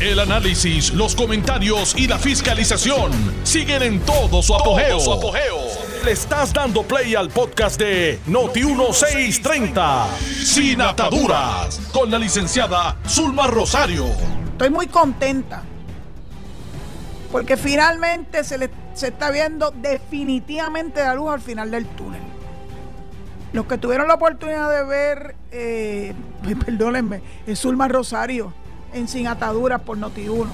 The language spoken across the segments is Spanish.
El análisis, los comentarios y la fiscalización siguen en todo su apogeo. Le estás dando play al podcast de Noti1630, Sin Ataduras, con la licenciada Zulma Rosario. Estoy muy contenta porque finalmente se, le, se está viendo definitivamente la luz al final del túnel. Los que tuvieron la oportunidad de ver, eh, perdónenme, es Zulma Rosario en Sin Ataduras por Noti1.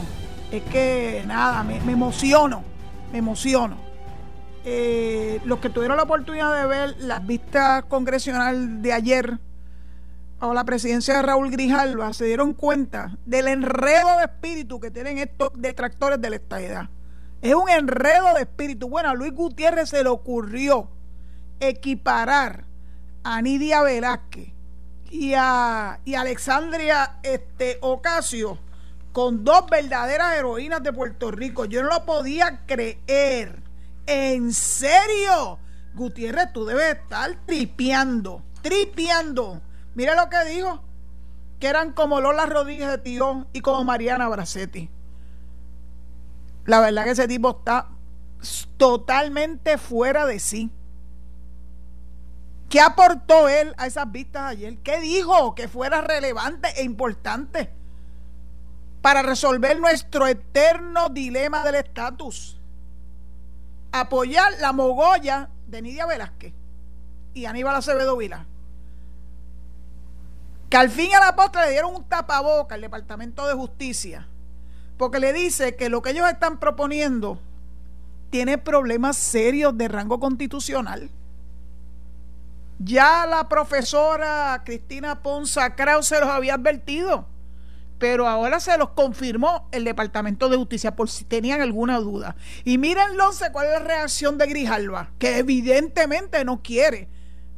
Es que nada, me, emociono, me emociono. Eh, los que tuvieron la oportunidad de ver las vistas congresional de ayer o la presidencia de Raúl Grijalva se dieron cuenta del enredo de espíritu que tienen estos detractores de la estadidad. Es un enredo de espíritu. Bueno, a Luis Gutiérrez se le ocurrió equiparar a Nidia Velázquez y a, y Alexandria este, Ocasio con dos verdaderas heroínas de Puerto Rico. Yo no lo podía creer. ¿En serio? Gutiérrez, tú debes estar tripeando, tripeando. Mira lo que dijo, que eran como Lola Rodríguez de Tío y como Mariana Bracetti. La verdad que ese tipo está totalmente fuera de sí. ¿Qué aportó él a esas vistas ayer? ¿Qué dijo que fuera relevante e importante para resolver nuestro eterno dilema del estatus? Apoyar la mogolla de Nidia Velázquez y Aníbal Acevedo Vila. Que al fin y a la postre le dieron un tapaboca al Departamento de Justicia, porque le dice que lo que ellos están proponiendo tiene problemas serios de rango constitucional. Ya la profesora Cristina Ponza Kraus se los había advertido, pero ahora se los confirmó el Departamento de Justicia por si tenían alguna duda. Y mírenlo, cuál es la reacción de Grijalva, que evidentemente no quiere,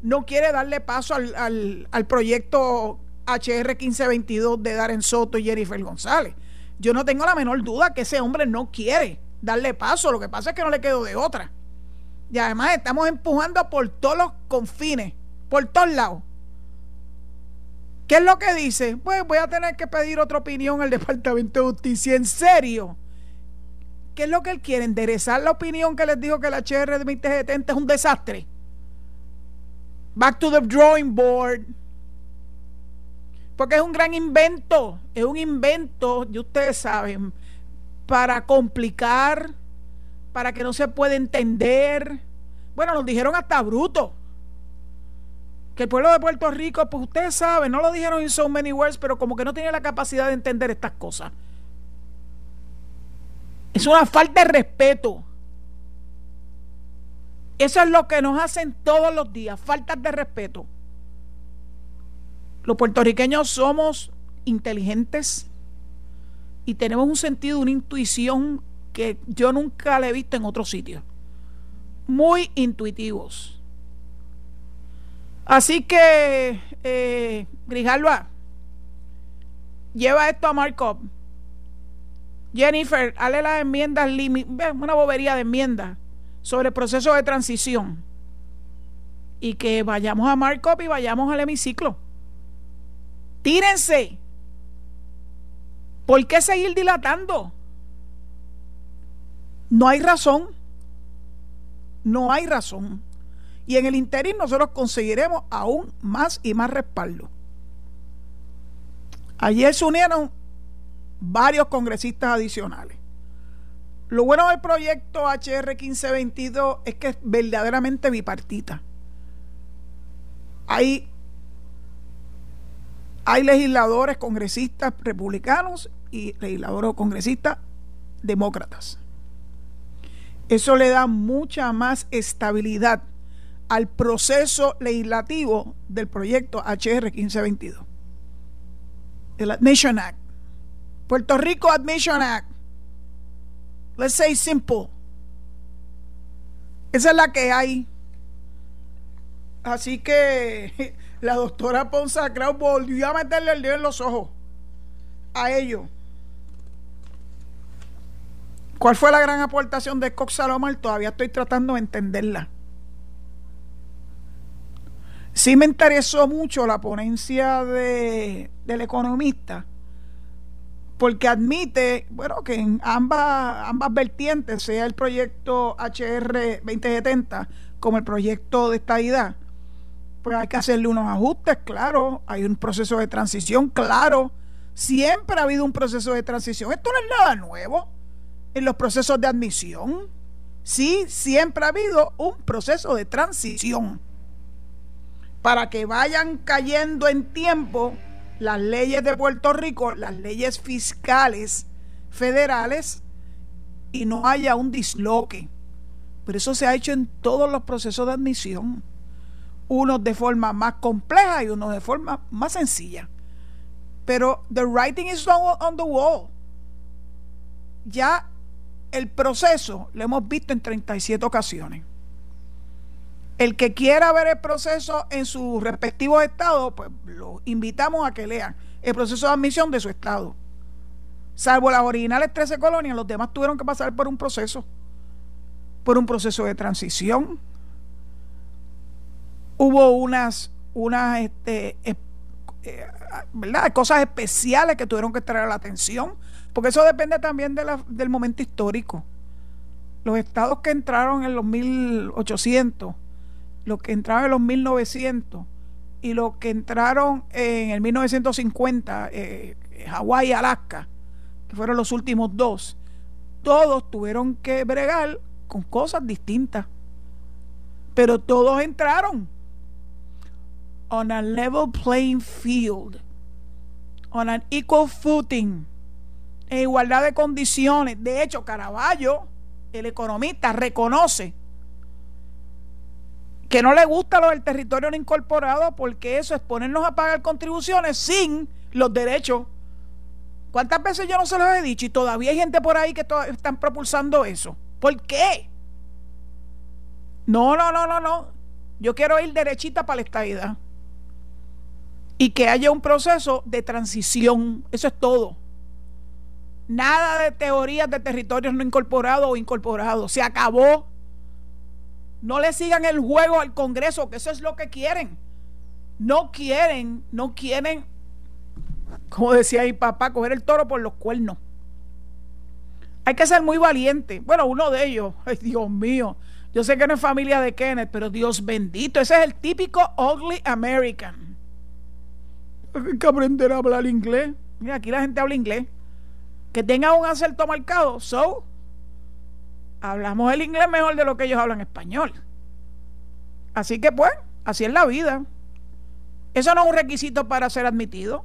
no quiere darle paso al, al proyecto HR 1522 de Darren Soto y Jennifer González. Yo no tengo la menor duda que ese hombre no quiere darle paso, lo que pasa es que no le quedó de otra. Y además estamos empujando por todos los confines, por todos lados. ¿Qué es lo que dice? Pues voy a tener que pedir otra opinión al Departamento de Justicia. ¿En serio? ¿Qué es lo que él quiere? ¿Enderezar la opinión que les dijo que la HR de 2070 es un desastre? Back to the drawing board. Porque es un gran invento. Es un invento, y ustedes saben, para complicar para que no se pueda entender. Bueno, nos dijeron hasta bruto. Que el pueblo de Puerto Rico, pues ustedes saben, no lo dijeron en so many words, pero como que no tiene la capacidad de entender estas cosas. Es una falta de respeto. Eso es lo que nos hacen todos los días, faltas de respeto. Los puertorriqueños somos inteligentes y tenemos un sentido, una intuición que yo nunca le he visto en otro sitio. Muy intuitivos. Así que, eh, Grijalva, lleva esto a Markup. Jennifer, hale las enmiendas, una bobería de enmiendas sobre el proceso de transición. Y que vayamos a Markup y vayamos al hemiciclo. Tírense. ¿Por qué seguir dilatando? No hay razón. No hay razón. Y en el interín nosotros conseguiremos aún más y más respaldo. Ayer se unieron varios congresistas adicionales. Lo bueno del proyecto HR 1522 es que es verdaderamente bipartita. Hay, hay legisladores, congresistas republicanos y legisladores o congresistas demócratas. Eso le da mucha más estabilidad al proceso legislativo del proyecto HR 1522. El Admission Act. Puerto Rico Admission Act. Let's say simple. Esa es la que hay. Así que la doctora Ponza Kraus volvió a meterle el dedo en los ojos a ellos. ¿Cuál fue la gran aportación de Cox Salomar? Todavía estoy tratando de entenderla. Sí me interesó mucho la ponencia de, del economista, porque admite, bueno, que en ambas, ambas vertientes, sea el proyecto HR 2070 como el proyecto de estadidad, pues hay que hacerle unos ajustes, claro, hay un proceso de transición, claro, siempre ha habido un proceso de transición, esto no es nada nuevo en los procesos de admisión, sí, siempre ha habido un proceso de transición para que vayan cayendo en tiempo las leyes de Puerto Rico, las leyes fiscales federales y no haya un disloque. Pero eso se ha hecho en todos los procesos de admisión. Unos de forma más compleja y unos de forma más sencilla. Pero the writing is on the wall. Ya el proceso lo hemos visto en 37 ocasiones. El que quiera ver el proceso en sus respectivos estados, pues lo invitamos a que lean el proceso de admisión de su estado. Salvo las originales 13 colonias, los demás tuvieron que pasar por un proceso, por un proceso de transición. Hubo unas, unas este, ¿verdad? cosas especiales que tuvieron que traer la atención, porque eso depende también de la, del momento histórico. Los estados que entraron en los 1800 los que entraron en los 1900 y los que entraron en el 1950, eh, Hawái y Alaska, que fueron los últimos dos, todos tuvieron que bregar con cosas distintas. Pero todos entraron on a level playing field, on an equal footing, en igualdad de condiciones. De hecho, Caraballo, el economista, reconoce que no le gusta lo del territorio no incorporado porque eso es ponernos a pagar contribuciones sin los derechos. ¿Cuántas veces yo no se los he dicho y todavía hay gente por ahí que están propulsando eso? ¿Por qué? No, no, no, no, no. Yo quiero ir derechita para la estadidad. Y que haya un proceso de transición. Eso es todo. Nada de teorías de territorios no incorporados o incorporados. Se acabó. No le sigan el juego al Congreso, que eso es lo que quieren. No quieren, no quieren, como decía mi papá, coger el toro por los cuernos. Hay que ser muy valiente. Bueno, uno de ellos, ay Dios mío, yo sé que no es familia de Kenneth, pero Dios bendito, ese es el típico ugly American. Que aprender a hablar inglés. Mira, aquí la gente habla inglés. Que tenga un acento marcado. So, hablamos el inglés mejor de lo que ellos hablan español. Así que pues, así es la vida. Eso no es un requisito para ser admitido.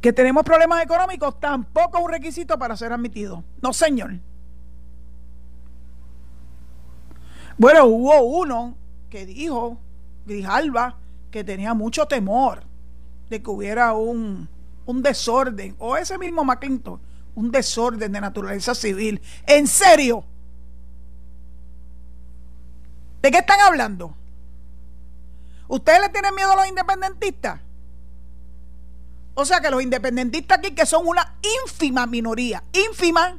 Que tenemos problemas económicos tampoco es un requisito para ser admitido. No, señor. Bueno, hubo uno que dijo, Grijalva, que tenía mucho temor de que hubiera un, un desorden, o ese mismo McClinton, un desorden de naturaleza civil. ¿En serio? ¿De qué están hablando? ¿Ustedes le tienen miedo a los independentistas? O sea que los independentistas aquí, que son una ínfima minoría, ínfima,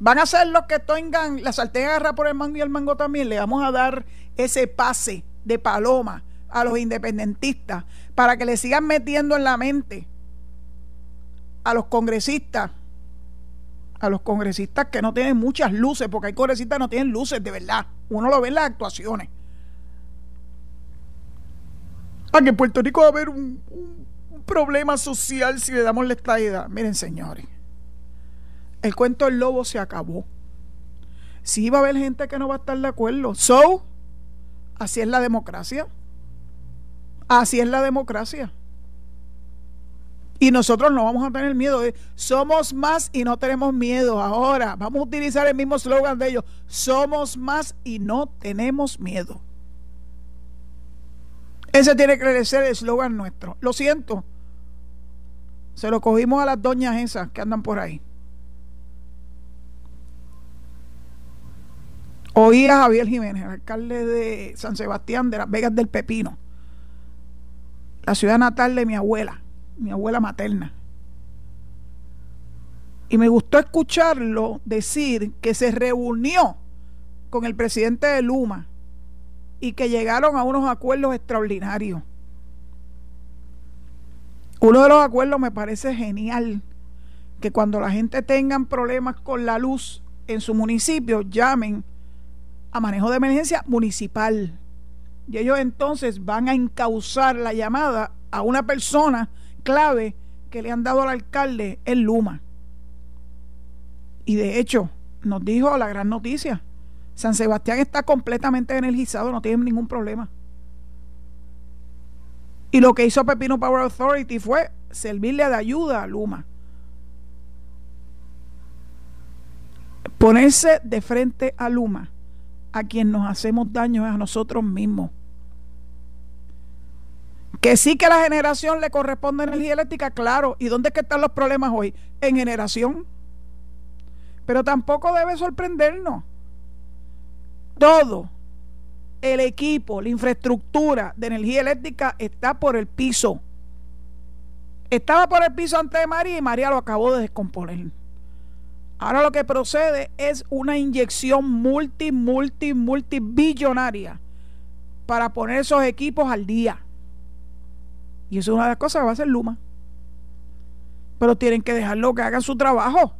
van a ser los que tengan la sartén agarra por el mango y el mango también. Le vamos a dar ese pase de paloma a los independentistas para que le sigan metiendo en la mente a los congresistas, a los congresistas que no tienen muchas luces, porque hay congresistas que no tienen luces de verdad. Uno lo ve en las actuaciones. Aquí en Puerto Rico va a haber un, problema social si le damos la estadidad. Miren, señores, el cuento del lobo se acabó. Sí va a haber gente que no va a estar de acuerdo. So, así es la democracia. Así es la democracia. Y nosotros no vamos a tener miedo. Somos más y no tenemos miedo. Ahora vamos a utilizar el mismo slogan de ellos. Somos más y no tenemos miedo. Ese tiene que ser el eslogan nuestro. Lo siento. Se lo cogimos a las doñas esas que andan por ahí. Oí a Javier Jiménez, alcalde de San Sebastián de las Vegas del Pepino, la ciudad natal de mi abuela mi abuela materna. Y me gustó escucharlo decir que se reunió con el presidente de Luma y que llegaron a unos acuerdos extraordinarios. Uno de los acuerdos me parece genial, que cuando la gente tenga problemas con la luz en su municipio, llamen a manejo de emergencia municipal. Y ellos entonces van a encauzar la llamada a una persona clave que le han dado al alcalde en Luma. Y de hecho, nos dijo la gran noticia, San Sebastián está completamente energizado, no tiene ningún problema. Y lo que hizo Pepino Power Authority fue servirle de ayuda a Luma. Ponerse de frente a Luma, a quien nos hacemos daño es a nosotros mismos. Que sí que a la generación le corresponde energía eléctrica, claro. ¿Y dónde es que están los problemas hoy? En generación. Pero tampoco debe sorprendernos. Todo el equipo, la infraestructura de energía eléctrica está por el piso. Estaba por el piso antes de María y María lo acabó de descomponer. Ahora lo que procede es una inyección multi, multi, multibillonaria para poner esos equipos al día. Y eso es una de las cosas que va a hacer Luma. Pero tienen que dejarlo que hagan su trabajo.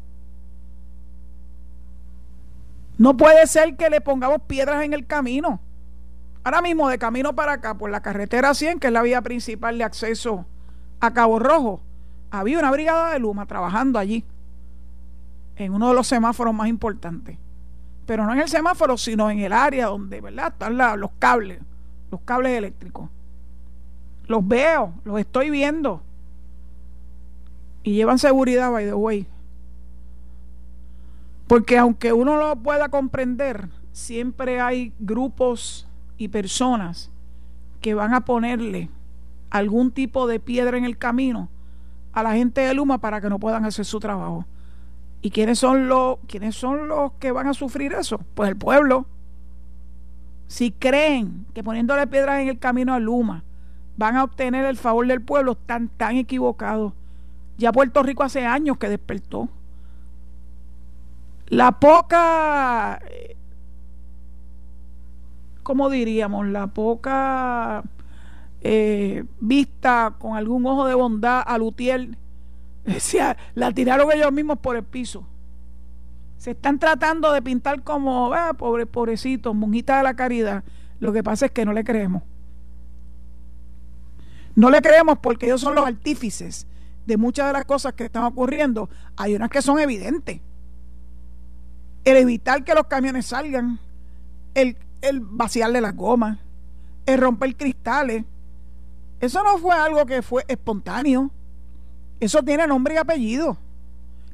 No puede ser que le pongamos piedras en el camino. Ahora mismo de camino para acá, por la carretera 100, que es la vía principal de acceso a Cabo Rojo, había una brigada de Luma trabajando allí, en uno de los semáforos más importantes. Pero no en el semáforo, sino en el área donde ¿verdad? están los cables, los cables eléctricos. Los veo, los estoy viendo. Y llevan seguridad, by the way. Porque aunque uno lo pueda comprender, siempre hay grupos y personas que van a ponerle algún tipo de piedra en el camino a la gente de Luma para que no puedan hacer su trabajo. ¿Y quiénes son los, quiénes son los que van a sufrir eso? Pues el pueblo. Si creen que poniéndole piedras en el camino a Luma van a obtener el favor del pueblo, están tan equivocados. Ya Puerto Rico hace años que despertó. La poca, eh, ¿cómo diríamos? La poca eh, vista con algún ojo de bondad a Lutiel, la tiraron ellos mismos por el piso. Se están tratando de pintar como, ah, pobre, pobrecito, monjita de la caridad. Lo que pasa es que no le creemos. No le creemos porque ellos son los artífices de muchas de las cosas que están ocurriendo. Hay unas que son evidentes. El evitar que los camiones salgan, el, el vaciarle las gomas, el romper cristales. Eso no fue algo que fue espontáneo. Eso tiene nombre y apellido.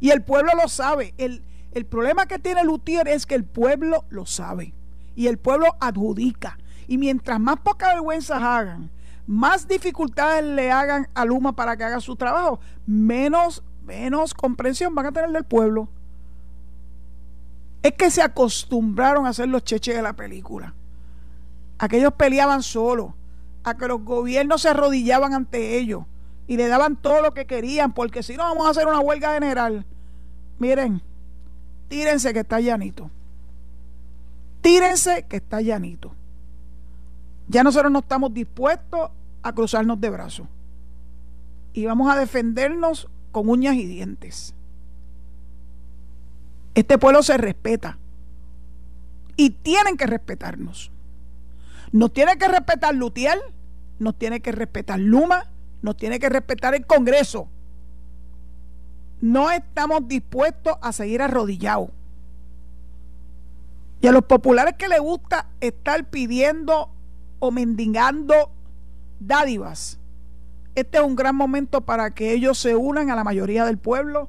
Y el pueblo lo sabe. El, el problema que tiene Lutier es que el pueblo lo sabe. Y el pueblo adjudica. Y mientras más poca vergüenza hagan, más dificultades le hagan a Luma para que haga su trabajo, menos, menos comprensión van a tener del pueblo. Es que se acostumbraron a hacer los cheches de la película. Aquellos peleaban solos, a que los gobiernos se arrodillaban ante ellos y le daban todo lo que querían, porque si no vamos a hacer una huelga general. Miren, tírense que está llanito. Tírense que está llanito. Ya nosotros no estamos dispuestos a cruzarnos de brazos. Y vamos a defendernos con uñas y dientes. Este pueblo se respeta. Y tienen que respetarnos. Nos tiene que respetar Lutiel, nos tiene que respetar Luma, nos tiene que respetar el Congreso. No estamos dispuestos a seguir arrodillados. Y a los populares que les gusta estar pidiendo o mendigando dádivas. Este es un gran momento para que ellos se unan a la mayoría del pueblo,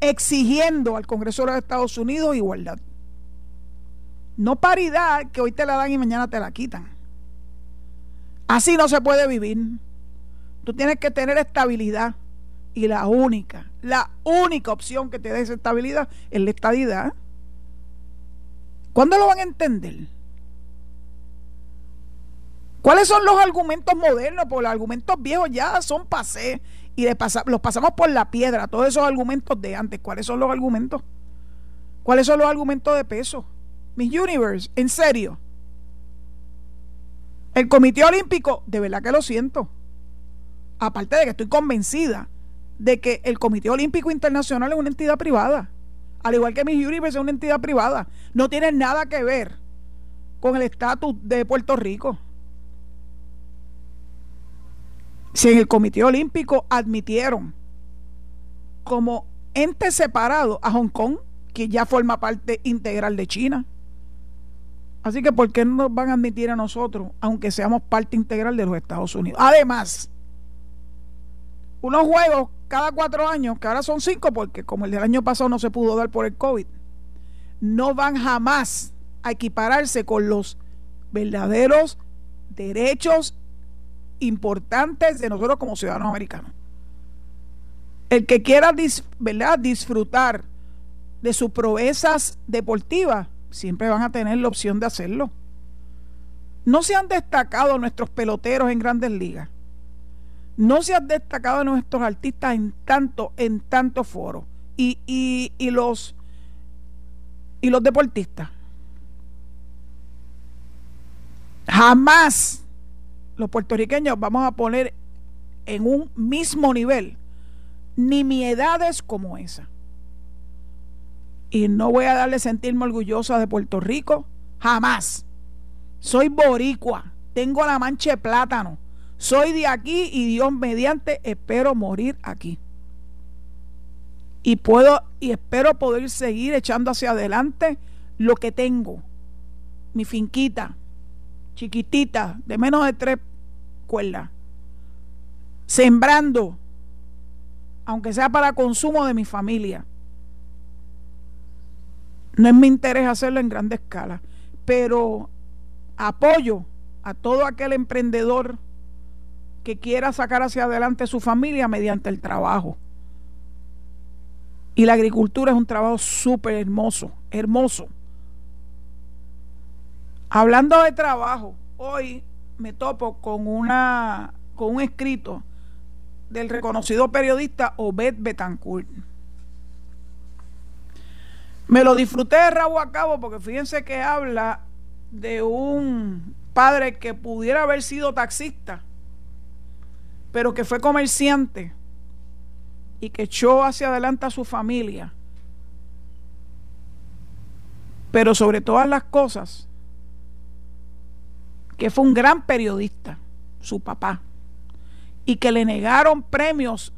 exigiendo al Congreso de los Estados Unidos igualdad. No paridad que hoy te la dan y mañana te la quitan. Así no se puede vivir. Tú tienes que tener estabilidad. Y la única, la única opción que te dé esa estabilidad es la estabilidad. ¿Cuándo lo van a entender? ¿Cuáles son los argumentos modernos? Porque los argumentos viejos ya son pasé y los pasamos por la piedra, todos esos argumentos de antes. ¿Cuáles son los argumentos? ¿Cuáles son los argumentos de peso? Miss Universe, en serio. El Comité Olímpico, de verdad que lo siento. Aparte de que estoy convencida de que el Comité Olímpico Internacional es una entidad privada, al igual que Miss Universe es una entidad privada. No tiene nada que ver con el estatus de Puerto Rico. Si en el Comité Olímpico admitieron como ente separado a Hong Kong, que ya forma parte integral de China. Así que, ¿por qué no nos van a admitir a nosotros, aunque seamos parte integral de los Estados Unidos? Además, unos juegos cada cuatro años, que ahora son cinco, porque como el del año pasado no se pudo dar por el COVID, no van jamás a equipararse con los verdaderos derechos importantes de nosotros como ciudadanos americanos. El que quiera disfrutar de sus proezas deportivas, siempre van a tener la opción de hacerlo. No se han destacado nuestros peloteros en grandes ligas. No se han destacado nuestros artistas en tanto, en tantos foros. Y, y los y los deportistas. Jamás los puertorriqueños vamos a poner en un mismo nivel ni mi edades como esa. Y no voy a darle sentirme orgullosa de Puerto Rico, jamás. Soy boricua, tengo la mancha de plátano, soy de aquí y Dios mediante espero morir aquí. Y puedo y espero poder seguir echando hacia adelante lo que tengo. Mi finquita, chiquitita, de menos de tres cuerdas. Sembrando aunque sea para consumo de mi familia. No es mi interés hacerlo en grande escala, pero apoyo a todo aquel emprendedor que quiera sacar hacia adelante su familia mediante el trabajo. Y la agricultura es un trabajo súper hermoso, hermoso. Hablando de trabajo, hoy me topo con una con un escrito del reconocido periodista Obed Betancourt. Me lo disfruté de rabo a cabo porque fíjense que habla de un padre que pudiera haber sido taxista, pero que fue comerciante y que echó hacia adelante a su familia. Pero sobre todas las cosas, que fue un gran periodista, su papá y que le negaron premios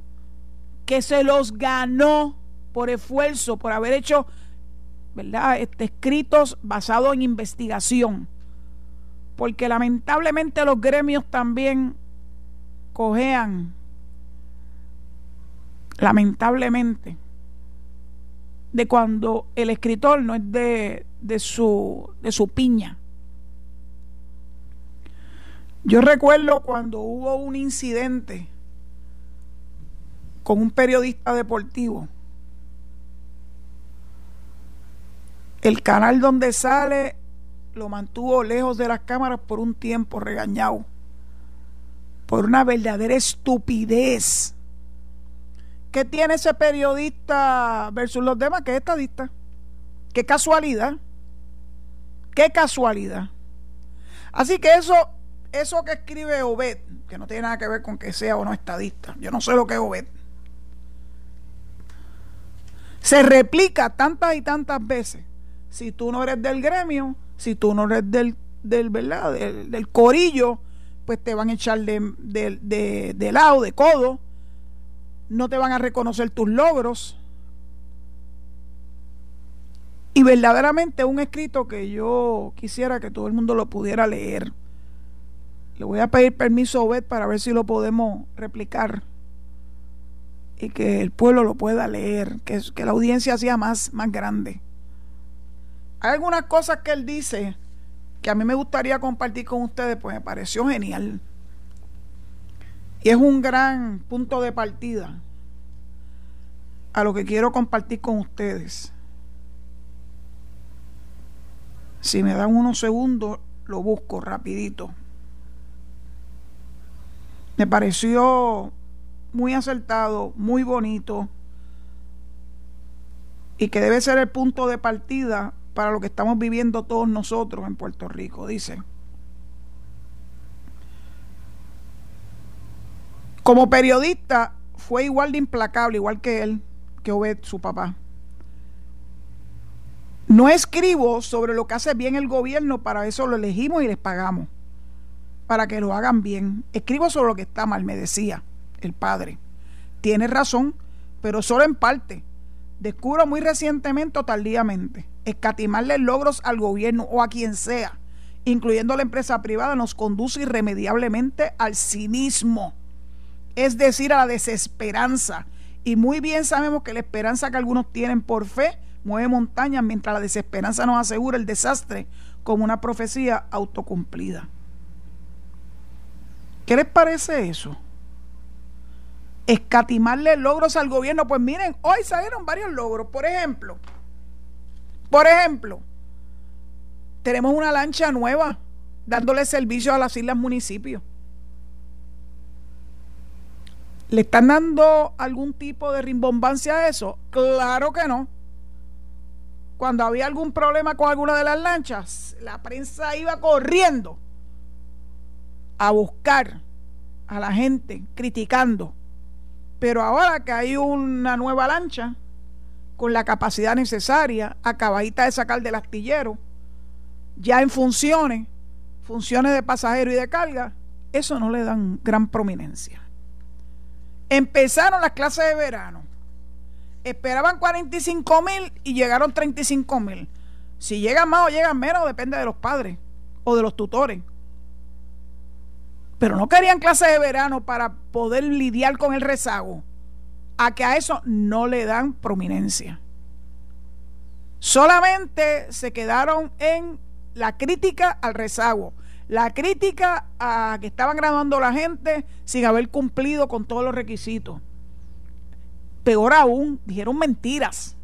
que se los ganó por esfuerzo, por haber hecho ¿verdad? Este, escritos basados en investigación. Porque lamentablemente los gremios también cojean, lamentablemente, de cuando el escritor no es de, de, su, de su piña. Yo recuerdo cuando hubo un incidente con un periodista deportivo. El canal donde sale lo mantuvo lejos de las cámaras por un tiempo, regañado, por una verdadera estupidez. ¿Qué tiene ese periodista versus los demás? Que es estadista. Qué casualidad. Qué casualidad. Así que eso eso que escribe Obed, que no tiene nada que ver con que sea o no estadista, yo no sé lo que es Obed, se replica tantas y tantas veces. Si tú no eres del gremio, si tú no eres del, del ¿verdad? Del, corillo, pues te van a echar de, de, de lado, de codo, no te van a reconocer tus logros. Y verdaderamente un escrito que yo quisiera que todo el mundo lo pudiera leer. Le voy a pedir permiso a Obed para ver si lo podemos replicar y que el pueblo lo pueda leer, que, que la audiencia sea más, más grande. Hay algunas cosas que él dice que a mí me gustaría compartir con ustedes, pues me pareció genial. Y es un gran punto de partida a lo que quiero compartir con ustedes. Si me dan unos segundos, lo busco rapidito me pareció muy acertado, muy bonito y que debe ser el punto de partida para lo que estamos viviendo todos nosotros en Puerto Rico, dice. Como periodista fue igual de implacable, igual que él, que Obed, su papá. No escribo sobre lo que hace bien el gobierno, para eso lo elegimos y les pagamos, para que lo hagan bien. Escribo sobre lo que está mal, me decía el padre. Tiene razón, pero solo en parte. Descubro muy recientemente o tardíamente, escatimarle logros al gobierno o a quien sea, incluyendo la empresa privada, nos conduce irremediablemente al cinismo, es decir, a la desesperanza. Y muy bien sabemos que la esperanza que algunos tienen por fe mueve montañas, mientras la desesperanza nos asegura el desastre como una profecía autocumplida. ¿Qué les parece eso? escatimarle logros al gobierno. Pues miren, hoy salieron varios logros. Por ejemplo, por ejemplo, tenemos una lancha nueva dándole servicio a las islas municipios. ¿Le están dando algún tipo de rimbombancia a eso? Claro que no. Cuando había algún problema con alguna de las lanchas, la prensa iba corriendo a buscar a la gente criticando pero ahora que hay una nueva lancha con la capacidad necesaria, acabadita de sacar del astillero, ya en funciones, funciones de pasajero y de carga, eso no le dan gran prominencia. Empezaron las clases de verano. Esperaban 45 mil y llegaron 35 mil. Si llegan más o llegan menos, depende de los padres o de los tutores pero no querían clase de verano para poder lidiar con el rezago, a que a eso no le dan prominencia. Solamente se quedaron en la crítica al rezago, la crítica a que estaban graduando la gente sin haber cumplido con todos los requisitos. Peor aún, dijeron mentiras.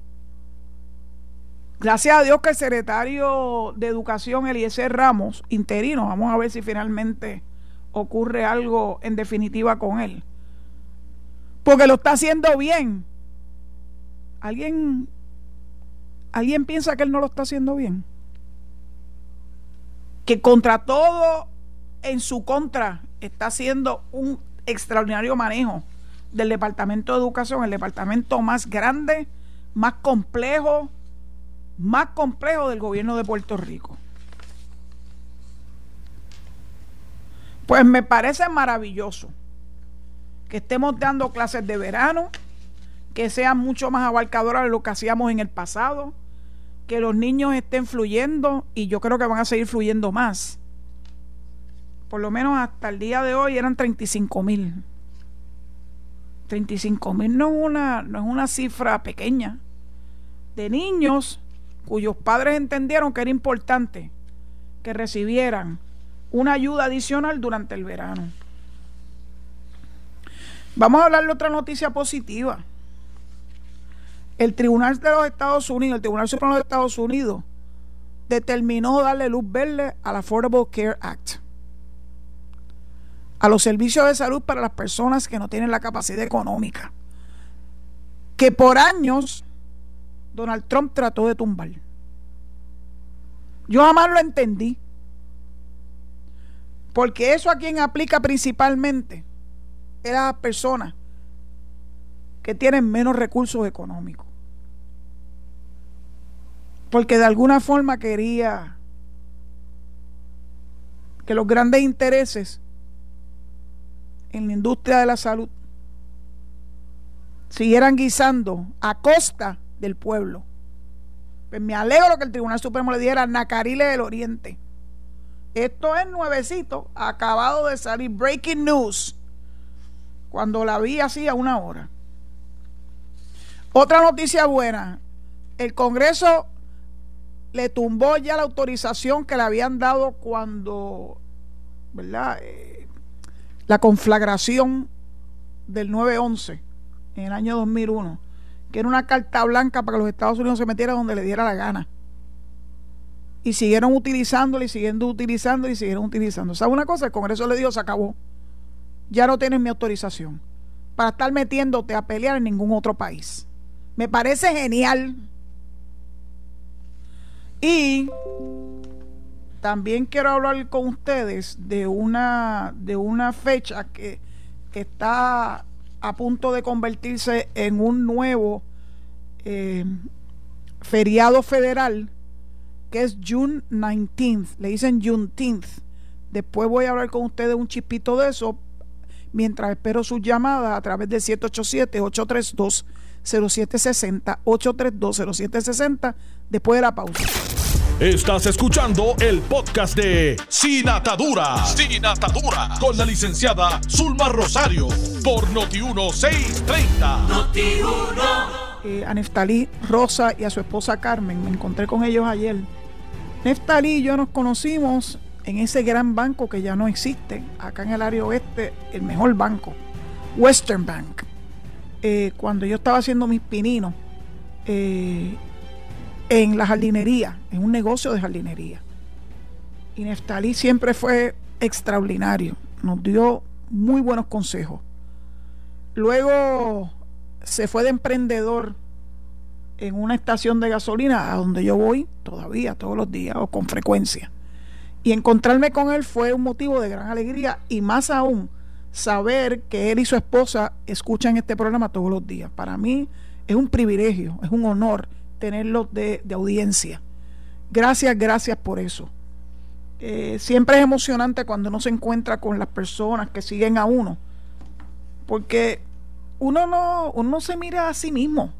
Gracias a Dios que el secretario de Educación, Eliezer Ramos, interino, vamos a ver si finalmente ocurre algo en definitiva con él. Porque lo está haciendo bien. ¿Alguien, ¿Alguien piensa que él no lo está haciendo bien? Que contra todo, en su contra, está haciendo un extraordinario manejo del Departamento de Educación, el departamento más grande, más complejo, más complejo del gobierno de Puerto Rico. Pues me parece maravilloso que estemos dando clases de verano, que sean mucho más abarcadoras de lo que hacíamos en el pasado, que los niños estén fluyendo y yo creo que van a seguir fluyendo más. Por lo menos hasta el día de hoy eran 35 mil. 35 mil no, es una, no es una cifra pequeña. De niños cuyos padres entendieron que era importante que recibieran una ayuda adicional durante el verano. Vamos a hablar de otra noticia positiva. El Tribunal de los Estados Unidos, el Tribunal Supremo de Estados Unidos, determinó darle luz verde al Affordable Care Act, a los servicios de salud para las personas que no tienen la capacidad económica, que por años Donald Trump trató de tumbar. Yo jamás lo entendí. Porque eso a quien aplica principalmente es a las personas que tienen menos recursos económicos. Porque de alguna forma quería que los grandes intereses en la industria de la salud siguieran guisando a costa del pueblo. Pues me alegro que el Tribunal Supremo le diera Nacarile del Oriente esto es nuevecito, acabado de salir breaking news. Cuando la vi así a una hora. Otra noticia buena. El Congreso le tumbó ya la autorización que le habían dado cuando, ¿verdad? Eh, la conflagración del 9-11 en el año 2001, que era una carta blanca para que los Estados Unidos se metieran donde le diera la gana y siguieron utilizándolo y siguiendo utilizando y siguieron utilizando. ¿Sabe una cosa? El Congreso le dijo, se acabó. Ya no tienes mi autorización para estar metiéndote a pelear en ningún otro país. Me parece genial. Y también quiero hablar con ustedes de una, de una fecha que está a punto de convertirse en un nuevo eh, feriado federal que es June 19th, le dicen Juneteenth. Después voy a hablar con ustedes un chispito de eso mientras espero sus llamadas a través del 787-832-0760, 832-0760, después de la pausa. Estás escuchando el podcast de Sin Atadura. Sin Atadura. Con la licenciada Zulma Rosario. Por Noti1630. Noti1. Eh, a Neftalí Rosa y a su esposa Carmen. Me encontré con ellos ayer. Neftalí y yo nos conocimos en ese gran banco que ya no existe. Acá en el área oeste, el mejor banco. Western Bank. Eh, cuando yo estaba haciendo mis pininos. Eh, en la jardinería, en un negocio de jardinería. Y Neftalí siempre fue extraordinario, nos dio muy buenos consejos. Luego se fue de emprendedor en una estación de gasolina a donde yo voy todavía, todos los días o con frecuencia. Y encontrarme con él fue un motivo de gran alegría y más aún saber que él y su esposa escuchan este programa todos los días. Para mí es un privilegio, es un honor tenerlo de, audiencia. Gracias, gracias por eso. Eh, siempre es emocionante cuando uno se encuentra con las personas que siguen a uno, porque uno no, uno se mira a sí mismo.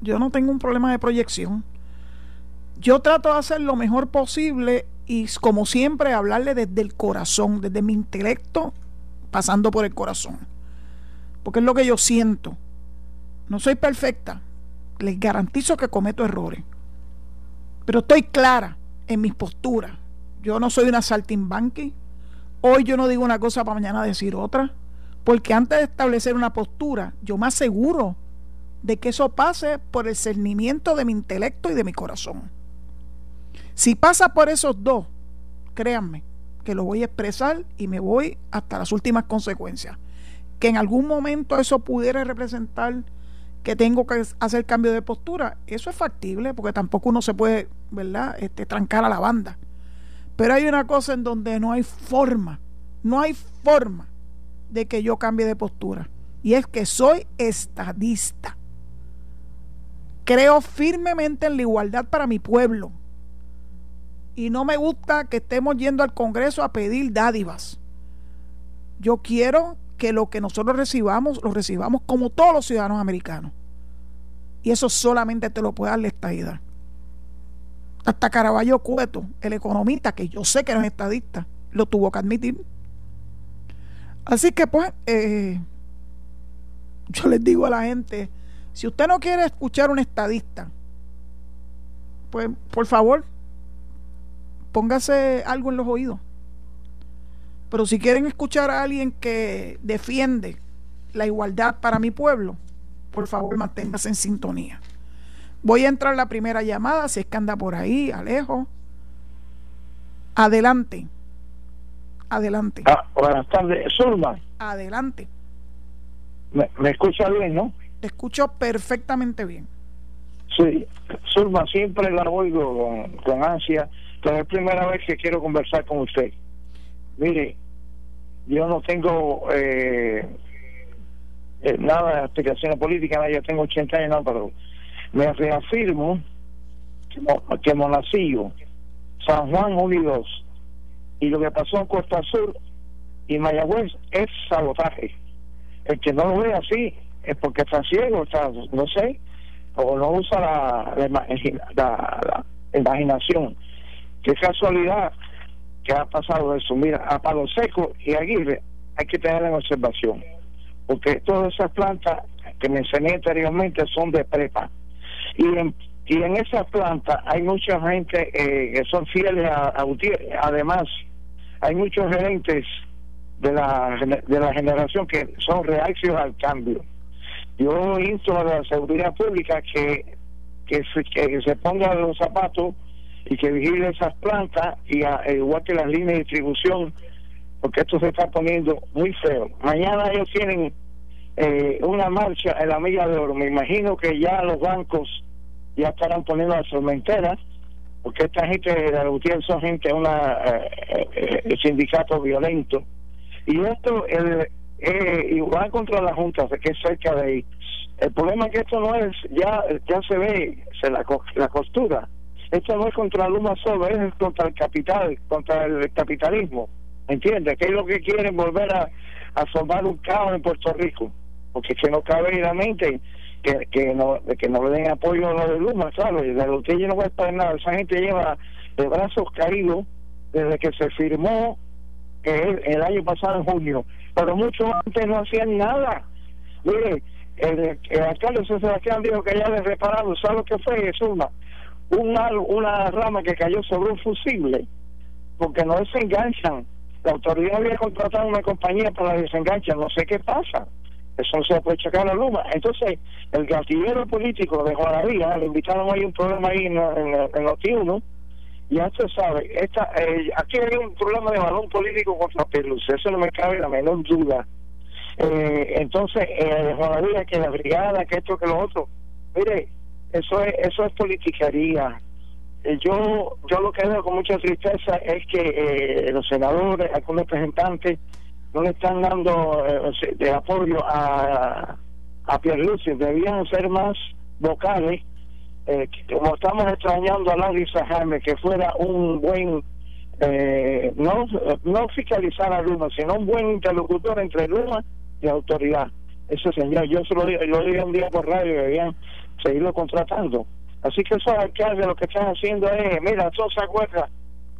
Yo no tengo un problema de proyección. Yo trato de hacer lo mejor posible y como siempre hablarle desde el corazón, desde mi intelecto, pasando por el corazón. Porque es lo que yo siento. No soy perfecta, les garantizo que cometo errores. Pero estoy clara en mis posturas. Yo no soy una saltimbanqui. Hoy yo no digo una cosa para mañana decir otra. Porque antes de establecer una postura, yo me aseguro de que eso pase por el cernimiento de mi intelecto y de mi corazón. Si pasa por esos dos, créanme que lo voy a expresar y me voy hasta las últimas consecuencias. Que en algún momento eso pudiera representar que tengo que hacer cambio de postura, eso es factible porque tampoco uno se puede, ¿verdad?, este, trancar a la banda. Pero hay una cosa en donde no hay forma, no hay forma de que yo cambie de postura. Y es que soy estadista. Creo firmemente en la igualdad para mi pueblo. Y no me gusta que estemos yendo al Congreso a pedir dádivas. Yo quiero que lo que nosotros recibamos, lo recibamos como todos los ciudadanos americanos. Y eso solamente te lo puede dar la estadidad. Hasta Caraballo Cueto, el economista, que yo sé que no es estadista, lo tuvo que admitir. Así que pues, eh, yo les digo a la gente, si usted no quiere escuchar un estadista, pues por favor, póngase algo en los oídos. Pero si quieren escuchar a alguien que defiende la igualdad para mi pueblo, por favor manténgase en sintonía. Voy a entrar la primera llamada, si es que anda por ahí, Alejo. Adelante. Adelante. Ah, buenas tardes, Zulma. Adelante. Me, escucha bien, ¿no? Te escucho perfectamente bien. Sí, Zulma, siempre la oigo con, ansia, pero es primera vez que quiero conversar con usted. Mire, yo no tengo eh, eh, nada de aspiraciones políticas, yo tengo 80 años, no, pero me reafirmo que, que Monacillo, San Juan Unidos y lo que pasó en Costa Sur y Mayagüez es sabotaje. El que no lo ve así es porque está ciego, está, no sé, o no usa la, la, imaginación. Qué casualidad que ha pasado eso. Mira, a Palo Seco y Aguirre hay que tener en observación porque todas esas plantas que mencioné anteriormente son de prepa. Y en, y en esas plantas hay mucha gente eh, que son fieles a, a Además, hay muchos gerentes de la, de la generación que son reacciones al cambio. Yo insto a la seguridad pública que, que, se, que se ponga los zapatos y que vigile esas plantas, y igual que las líneas de distribución porque esto se está poniendo muy feo. Mañana ellos tienen eh, una marcha en la Milla de Oro. Me imagino que ya los bancos ya estarán poniendo las tormenteras, porque esta gente de la UTIER son gente, una eh, eh, sindicato violento. Y esto, el, eh, igual contra la Junta, que es cerca de ahí. El problema es que esto no es, ya ya se ve se la, la costura. Esto no es contra Luma solo, es contra el capital, contra el capitalismo. ¿Entiendes? Que es lo que quieren volver a, a formar un caos en Puerto Rico. Porque es que no cabe en la mente que, que, no, que no le den apoyo a lo de Luma, claro, y de lo que no va a estar nada. Esa gente lleva de brazos caídos desde que se firmó que el, el año pasado en junio, pero mucho antes no hacían nada. Mire, el, el alcalde José Sebastián dijo que ya le repararon, ¿sabe lo que fue, Suma? Una, una rama que cayó sobre un fusible, porque no desenganchan. La autoridad había contratado una compañía para desenganchar, no sé qué pasa. Eso no se puede checar la luma. Entonces, el gatillero político de Juanadía, le invitaron ahí un problema ahí en, en, en Noti ya usted sabe, esta, eh, aquí hay un problema de balón político contra Pelusa, eso no me cabe la menor duda. Eh, entonces, eh, Juan que la brigada, que esto, que lo otro, mire, eso es, eso es politicaría. Eh, yo, yo lo que veo con mucha tristeza es que eh, los senadores, algunos representantes, no le están dando de apoyo a, a Pierluisi, debían ser más vocales eh, como estamos extrañando a Larry Jaime que fuera un buen, eh, no, no fiscalizar a Luma, sino un buen interlocutor entre Luma y autoridad. Eso señor, yo se lo, lo dije un día por radio que debían seguirlo contratando. Así que esos alcaldes lo que están haciendo es, mira, todos se acuerdan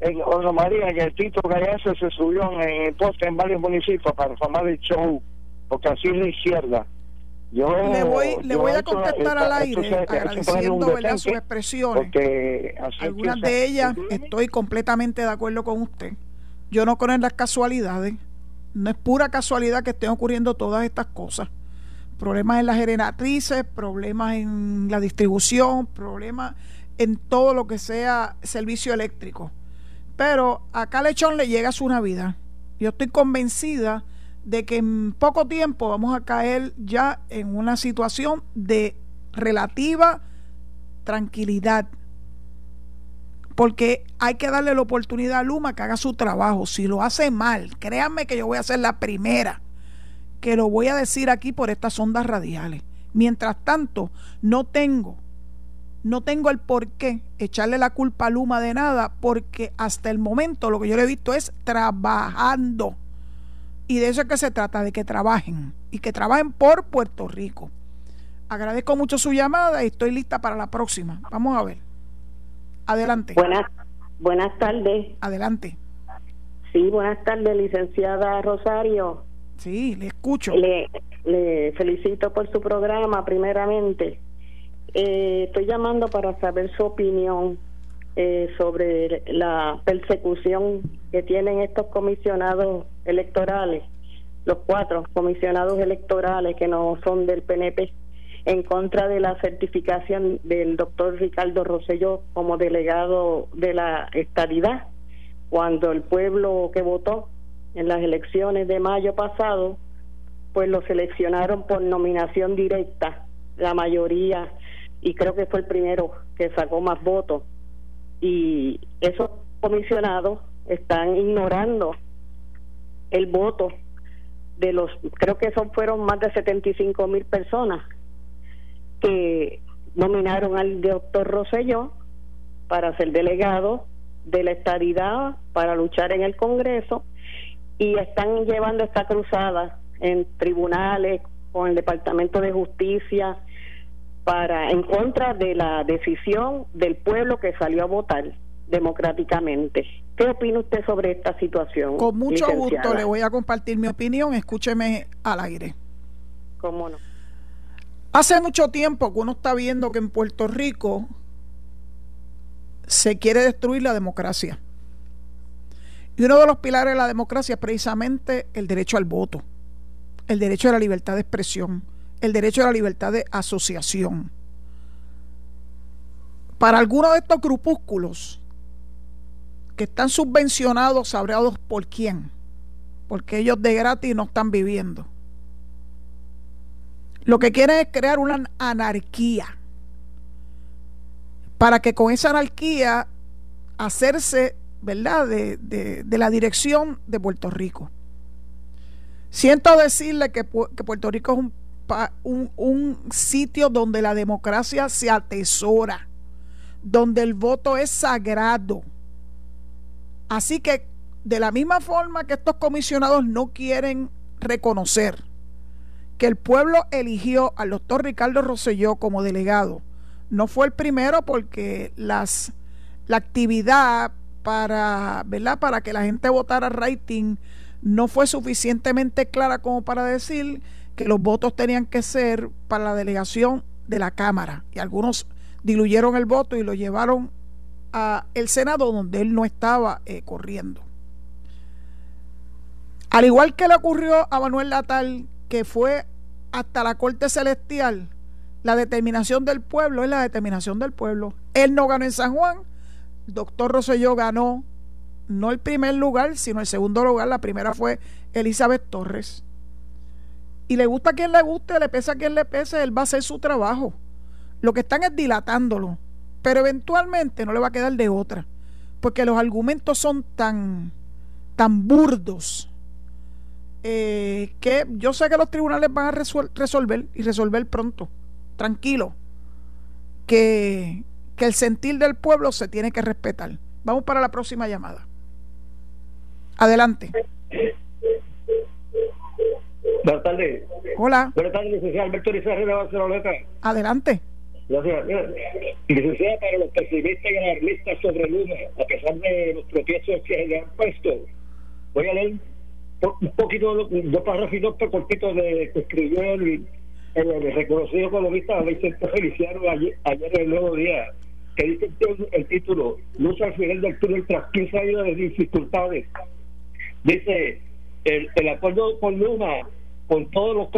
en Oro María que el Tito Gallarza se subió en el poste en varios municipios para formar el show, porque así es la izquierda le voy, le voy a contestar al aire agradeciendo ¿verdad? sus expresiones. Algunas de ellas estoy completamente de acuerdo con usted. Yo no creo en las casualidades. No es pura casualidad que estén ocurriendo todas estas cosas. Problemas en las generatrices, problemas en la distribución, problemas en todo lo que sea servicio eléctrico. Pero a lechón le llega su Navidad. Yo estoy convencida de que en poco tiempo vamos a caer ya en una situación de relativa tranquilidad. Porque hay que darle la oportunidad a Luma que haga su trabajo. Si lo hace mal, créanme que yo voy a ser la primera que lo voy a decir aquí por estas ondas radiales. Mientras tanto, no tengo, no tengo el por qué echarle la culpa a Luma de nada, porque hasta el momento lo que yo le he visto es trabajando y de eso es que se trata, de que trabajen y que trabajen por Puerto Rico. Agradezco mucho su llamada y estoy lista para la próxima. Vamos a ver. Adelante. Buenas, buenas tardes. Adelante. Sí, buenas tardes, licenciada Rosario. Sí, le escucho. Le, le felicito por su programa, primeramente. Eh, estoy llamando para saber su opinión eh, sobre la persecución que tienen estos comisionados electorales, los cuatro comisionados electorales que no son del PNP, en contra de la certificación del doctor Ricardo Rosselló como delegado de la estadidad, cuando el pueblo que votó en las elecciones de mayo pasado, pues lo seleccionaron por nominación directa, la mayoría, y creo que fue el primero que sacó más votos y esos comisionados están ignorando el voto de los, creo que son fueron más de 75 mil personas que nominaron al doctor Rosselló para ser delegado de la estadidad para luchar en el Congreso y están llevando esta cruzada en tribunales con el Departamento de Justicia para en contra de la decisión del pueblo que salió a votar democráticamente. ¿Qué opina usted sobre esta situación? Con mucho gusto le voy a compartir mi opinión. Escúcheme al aire. ¿Cómo no? Hace mucho tiempo que uno está viendo que en Puerto Rico se quiere destruir la democracia. Y uno de los pilares de la democracia es precisamente el derecho al voto, el derecho a la libertad de expresión el derecho a la libertad de asociación. Para algunos de estos grupúsculos que están subvencionados, sabrados por quién, porque ellos de gratis no están viviendo. Lo que quieren es crear una anarquía para que con esa anarquía hacerse, ¿verdad?, de, de la dirección de Puerto Rico. Siento decirle que, Puerto Rico es un, un, sitio donde la democracia se atesora, donde el voto es sagrado. Así que de la misma forma que estos comisionados no quieren reconocer que el pueblo eligió al doctor Ricardo Rosselló como delegado, no fue el primero porque las, la actividad para, ¿verdad? para que la gente votara rating no fue suficientemente clara como para decir que los votos tenían que ser para la delegación de la Cámara. Y algunos diluyeron el voto y lo llevaron a el Senado donde él no estaba eh, corriendo. Al igual que le ocurrió a Manuel Latal, que fue hasta la Corte Celestial, la determinación del pueblo es la determinación del pueblo. Él no ganó en San Juan, doctor Rosselló ganó no el primer lugar, sino el segundo lugar. La primera fue Elizabeth Torres. Y le gusta a quien le guste, le pesa a quien le pese, él va a hacer su trabajo. Lo que están es dilatándolo, pero eventualmente no le va a quedar de otra, porque los argumentos son tan, tan burdos eh, que yo sé que los tribunales van a resolver y resolver pronto, tranquilo, que, que el sentir del pueblo se tiene que respetar. Vamos para la próxima llamada. Adelante. Buenas tardes. Hola. Buenas tardes, licenciado Alberto Rizal de Barcelona. Adelante. Gracias. Licenciada, para los pesimistas y alarmistas sobre Luna, a pesar de los tropiezos que le han puesto, voy a leer un poquito, dos párrafos cortitos de que escribió el, el, reconocido economista Vicente Feliciano ayer, ayer en el Nuevo Día, que dice el, título, Luz al final del túnel tras 15 años de dificultades. Dice, el, el acuerdo con Luma, con todos los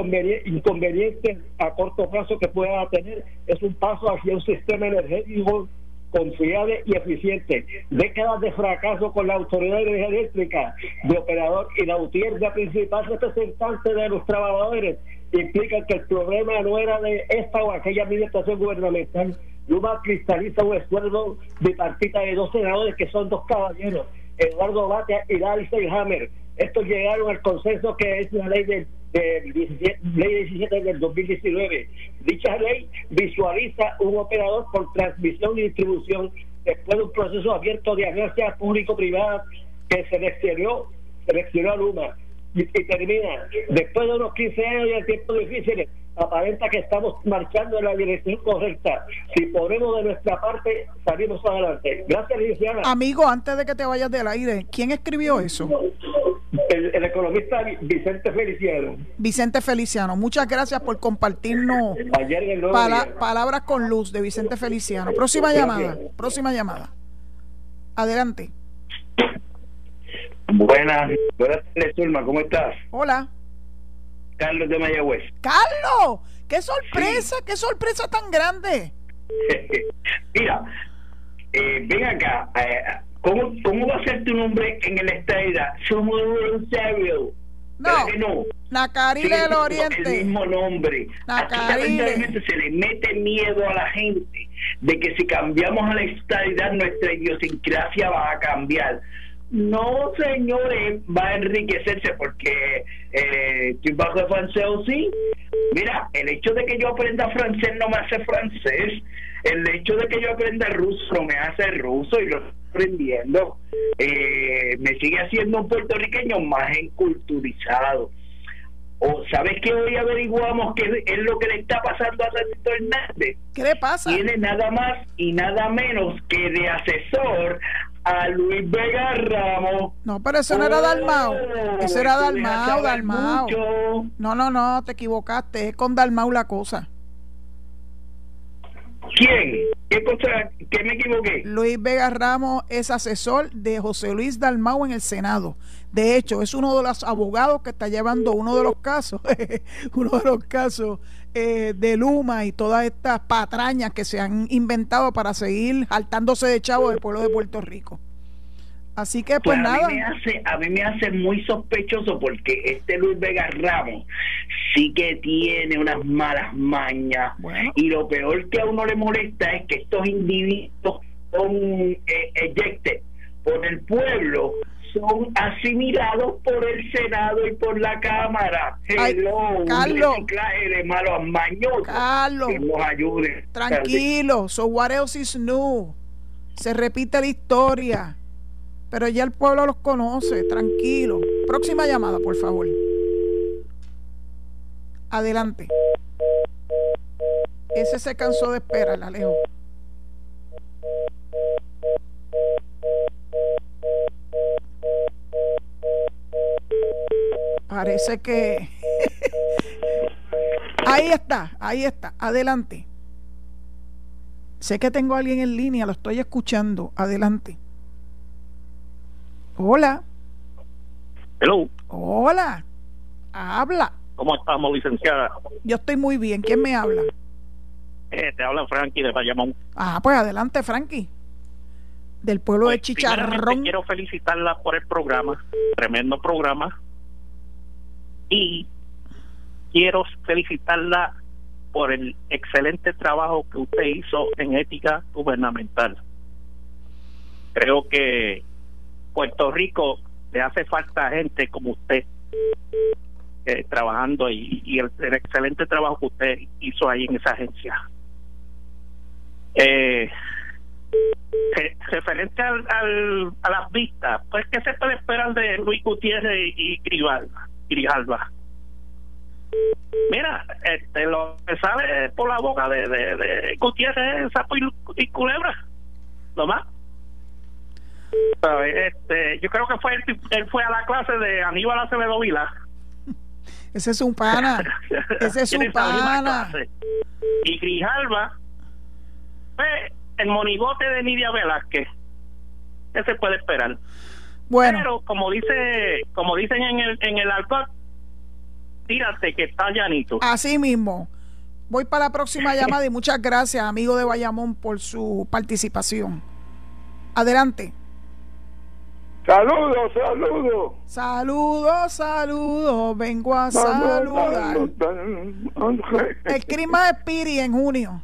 inconvenientes a corto plazo que pueda tener, es un paso hacia un sistema energético confiable y eficiente. Décadas de fracaso con la Autoridad de Energía Eléctrica, de operador y la de principal representante de los trabajadores, implican que el problema no era de esta o aquella administración gubernamental. Luma cristaliza un esfuerzo bipartita de dos senadores que son dos caballeros, Eduardo Batea y Larry Hammer. Estos llegaron al consenso que es la ley de ley 17 del 2019. Dicha ley visualiza un operador por transmisión y distribución después de un proceso abierto de alianza público-privada que seleccionó, seleccionó a Luma. Y, termina, después de unos 15 años y tiempos difíciles, aparenta que estamos marchando en la dirección correcta. Si ponemos de nuestra parte, salimos adelante. Gracias, Luciana. Amigo, antes de que te vayas del aire, ¿quién escribió eso? El, economista Vicente Feliciano. Vicente Feliciano, muchas gracias por compartirnos palabras con luz de Vicente Feliciano. Próxima llamada, próxima llamada. Adelante. Buenas, buenas tardes, Zulma, ¿cómo estás? Hola. Carlos de Mayagüez. Carlos, qué sorpresa, qué sorpresa tan grande. Mira, eh, ven acá, eh, ¿Cómo, ¿Cómo va a ser tu nombre en el estadidad? Somos serio. No, no. Nacarile del Oriente. El mismo nombre. Nacarile. se le mete miedo a la gente de que si cambiamos a la estadidad nuestra idiosincrasia va a cambiar. No, señores, va a enriquecerse porque eh, estoy bajo de francés o sí. Mira, el hecho de que yo aprenda francés no me hace francés. El hecho de que yo aprenda ruso no me hace ruso y lo aprendiendo, eh, me sigue haciendo un puertorriqueño más enculturizado. O sabes que hoy averiguamos qué es lo que le está pasando a Santo Hernández. ¿Qué le pasa? Tiene nada más y nada menos que de asesor a Luis Vega Ramos. No, pero eso no era Dalmau. Eso era Dalmau, Dalmau. No, no, no, te equivocaste. Es con Dalmau la cosa. ¿Quién? ¿Qué cosa? ¿Qué me equivoqué? Luis Vega Ramos es asesor de José Luis Dalmau en el Senado. De hecho, es uno de los abogados que está llevando uno de los casos, uno de los casos eh, de Luma y todas estas patrañas que se han inventado para seguir saltándose de chavo del pueblo de Puerto Rico. Así que pues, pues nada. A mí, me hace, a mí me hace muy sospechoso porque este Luis Vega Ramos sí que tiene unas malas mañas. Y lo peor que a uno le molesta es que estos individuos son eh, por el pueblo son asimilados por el Senado y por la Cámara. Hello, Carlos, un de malos mañosos Carlos, que nos ayude. Tranquilo, so what else is new? Se repite la historia, pero ya el pueblo los conoce, tranquilo. Próxima llamada, por favor. Adelante. Ese se cansó de esperar, Alejo. Parece que... ahí está, ahí está. Adelante. Sé que tengo a alguien en línea, lo estoy escuchando. Adelante. Hola. Hello. Hola. Habla. ¿Cómo estamos, licenciada? Yo estoy muy bien. ¿Quién me habla? Eh, te habla Frankie de Bayamón. Ah, pues adelante, Frankie. Del pueblo de Pues, Chicharrón. primeramente Quiero felicitarla por el programa, tremendo programa. Y quiero felicitarla por el excelente trabajo que usted hizo en ética gubernamental. Creo que Puerto Rico le hace falta gente como usted eh, trabajando y, y el, el excelente trabajo que usted hizo ahí en esa agencia. Eh, re- referente al, al- a las vistas, pues ¿qué se puede esperar de Luis Gutiérrez y Grijalva? Mira, este, lo que sale por la boca de, Gutiérrez es sapo y, y culebra, lo más. Este, yo creo que fue él, fue a la clase de Aníbal Acevedo Vila. Ese es un pana. Ese es un pana. Y Grijalva fue el monigote de Nidia Velázquez. ¿Qué se puede esperar? Bueno, Pero como dice, como dicen en el en el alcohol, tírate que está llanito. así mismo. Voy para la próxima llamada y muchas gracias, amigo de Bayamón, por su participación. Adelante. Saludos, saludos. Saludos, saludos. Vengo a saludar. El clima de Piri en junio.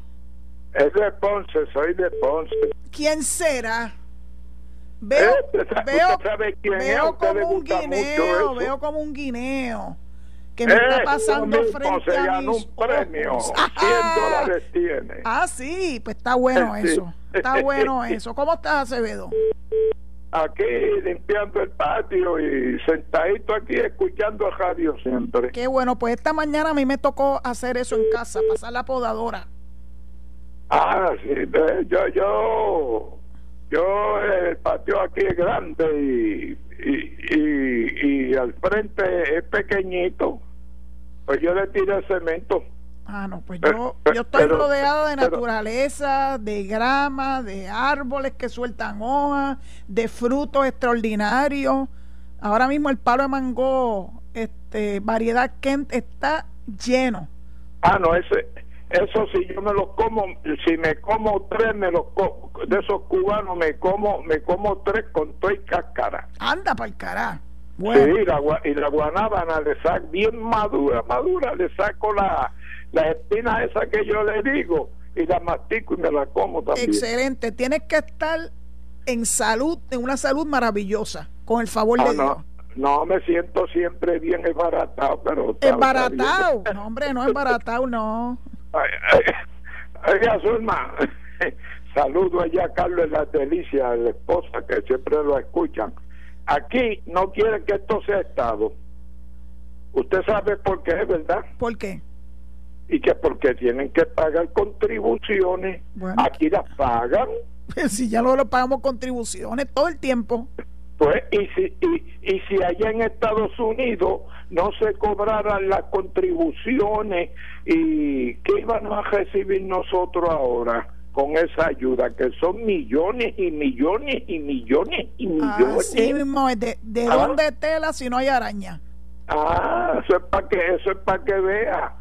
Es de Ponce, soy de Ponce. ¿Quién será? Veo, Eh, usted veo, sabe quién veo como un guineo, veo como un guineo que me Eh, está pasando mismo frente se a mis un premio. ojos. 100 dólares tiene. Ah, sí, pues está bueno Sí. eso. Está bueno eso. ¿Cómo estás, Acevedo? Aquí limpiando el patio y sentadito aquí escuchando radio siempre. Qué bueno, pues esta mañana a mí me tocó hacer eso en casa, pasar la podadora. Ah, sí, yo, yo, yo, el patio aquí es grande y, y, y, y al frente es pequeñito. Pues yo le tiré cemento. Ah, no, pues Pero- yo, yo estoy pero- rodeada de naturaleza, de grama, de árboles que sueltan hojas, de frutos extraordinarios. Ahora mismo el palo de mango, este, variedad Kent, está lleno. Ah, no, ese, eso si yo me los como, si me como tres, me los como, de esos cubanos me como, me como tres con todo y cáscara. Anda para el carajo. Bueno, Sí, la, gua- y la guanábana le saco bien madura, madura, le saco la, la espina esa que yo le digo y la mastico y me la como también. excelente. Tienes que estar en salud, en una salud maravillosa, con el favor Ah, de Dios. no, no me siento siempre bien esbaratado, pero... Embaratado. No, hombre, no embaratado, no. Ay, ay, Oiga, Zulma, saludo allá a Carlos La Delicia, la esposa que siempre lo escuchan. Aquí no quieren que esto sea Estado. Usted sabe por qué, ¿verdad? ¿Por qué? Y que porque tienen que pagar contribuciones. Bueno. Aquí las pagan. Si ya lo, lo pagamos contribuciones todo el tiempo. Pues, y si, y, y si allá en Estados Unidos no se cobraran las contribuciones, ¿y qué íbamos a recibir nosotros ahora con esa ayuda? Que son millones y millones y millones y millones. Así mismo es. ¿De, de Ah. dónde tela si no hay araña? Ah, eso es para que, eso es para que vea.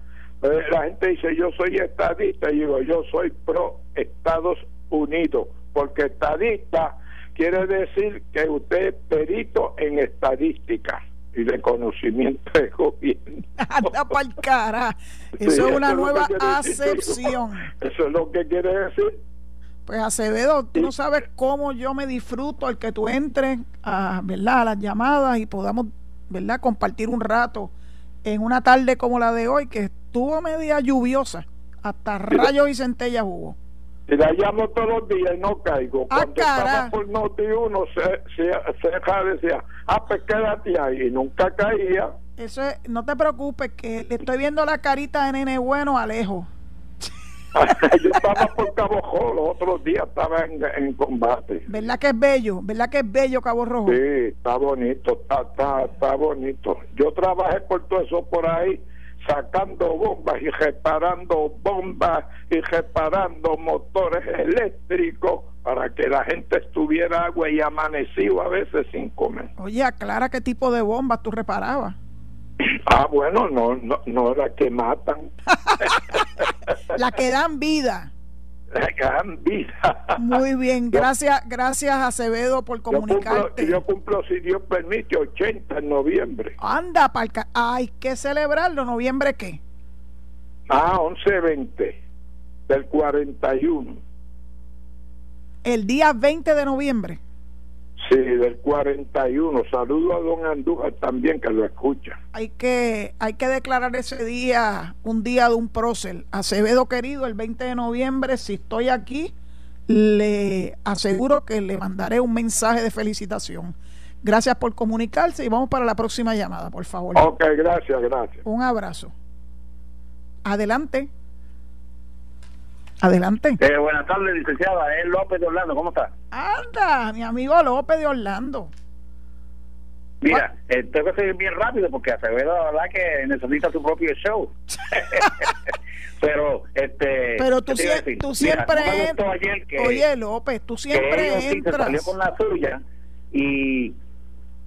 La gente dice, yo soy estadista, y digo, yo soy pro Estados Unidos, porque estadista quiere decir que usted es perito en estadística y de conocimiento de gobierno. Anda para el cara. Sí, Eso es una nueva decir, acepción. Eso es lo que quiere decir. Pues Acevedo, tú no sabes cómo yo me disfruto el que tú entres a, ¿verdad? a las llamadas y podamos ¿verdad? compartir un rato en una tarde como la de hoy, que estuvo media lluviosa, hasta rayos y centellas hubo. Y la llamo todos los días y no caigo. Ah, Cuando estaba por Noti uno se, se, se decía, ah, pues quédate ahí. Y nunca caía. Eso es, no te preocupes, que le estoy viendo la carita de nene bueno a lejos. Yo estaba por Cabo Rojo, los otros días estaba en, en, combate. ¿Verdad que es bello? ¿Verdad que es bello Cabo Rojo? Sí, está bonito, está, está, está bonito. Yo trabajé por todo eso por ahí, sacando bombas y reparando bombas y reparando motores eléctricos para que la gente estuviera agua y amanecido a veces sin comer. Oye, aclara qué tipo de bombas tú reparabas. Ah, bueno, no, no, no la que matan. la que dan vida. La que dan vida. Muy bien, gracias, gracias Acevedo por comunicarte. Yo cumplo, si Dios permite, 80 en noviembre. Anda, palca. Hay que celebrarlo. ¿Noviembre qué? Ah, 11-20 del 41. El día 20 de noviembre. Sí, del 41. Saludo a don Andújar también que lo escucha. Hay que, hay que declarar ese día un día de un prócer. Acevedo querido, el 20 de noviembre, si estoy aquí, le aseguro que le mandaré un mensaje de felicitación. Gracias por comunicarse y vamos para la próxima llamada, por favor. Ok, gracias, gracias. Un abrazo. Adelante. Adelante. Eh, buenas tardes, licenciada. Es López de Orlando. ¿Cómo está? Anda, mi amigo López de Orlando. Mira, eh, tengo que seguir bien rápido porque Acevedo, la verdad, que necesita su propio show. Pero, este. Pero tú, si, tú siempre. Mira, no ayer que, oye, López, tú siempre que entras. Salió con la suya y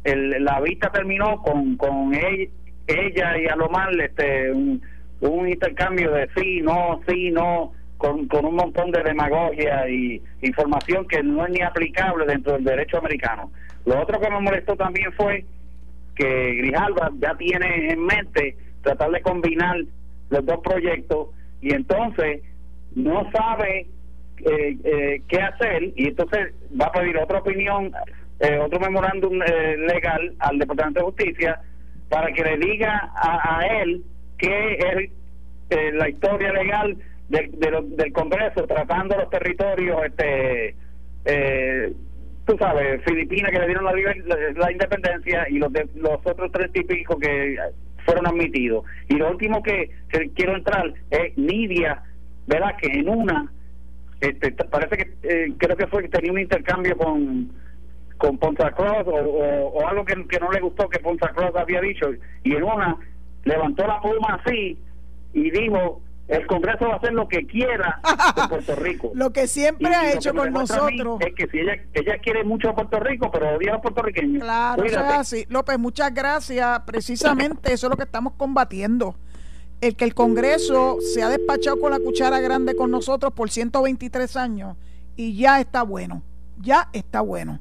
el, la vista terminó con, con ella, ella y a lo mal este, un, un intercambio de sí, no, sí, no con, con un montón de demagogia y información que no es ni aplicable dentro del derecho americano. Lo otro que me molestó también fue que Grijalva ya tiene en mente tratar de combinar los dos proyectos y entonces no sabe eh, eh, qué hacer y entonces va a pedir otra opinión, eh, otro memorándum eh, legal al Departamento de Justicia para que le diga a, a él qué es eh, la historia legal del, de del Congreso tratando los territorios, este, eh, tú sabes, Filipinas que le dieron la, la, independencia y los, de, los otros tres típicos que fueron admitidos. Y lo último que, que quiero entrar es Nidia, ¿verdad? Que en una, este, parece que eh, creo que fue que tenía un intercambio con con Ponza Cruz o, o, o, algo que, que no le gustó que Ponza Cruz había dicho y en una levantó la pluma así y dijo el Congreso va a hacer lo que quiera de Puerto Rico. lo que siempre y, ha y hecho con nosotros. Es que si ella, ella quiere mucho a Puerto Rico, pero odia a los puertorriqueños. Claro, eso es así. López, muchas gracias. Precisamente eso es lo que estamos combatiendo. El que el Congreso se ha despachado con la cuchara grande con nosotros por 123 años y ya está bueno. Ya está bueno.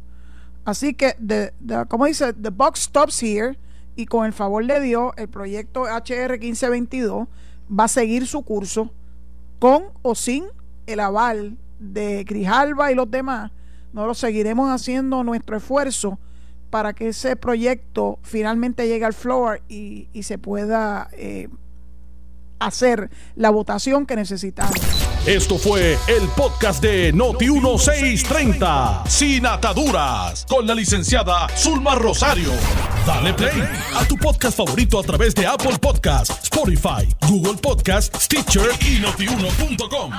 Así que, the, the, como dice, the box stops here y con el favor de Dios, el proyecto HR 1522 va a seguir su curso con o sin el aval de Grijalva y los demás. Nosotros seguiremos haciendo nuestro esfuerzo para que ese proyecto finalmente llegue al floor y, y se pueda eh, hacer la votación que necesitamos. Esto fue el podcast de Noti 1630, sin ataduras, con la licenciada Zulma Rosario. Dale play a tu podcast favorito a través de Apple Podcasts, Spotify, Google Podcasts, Stitcher y notiuno.com.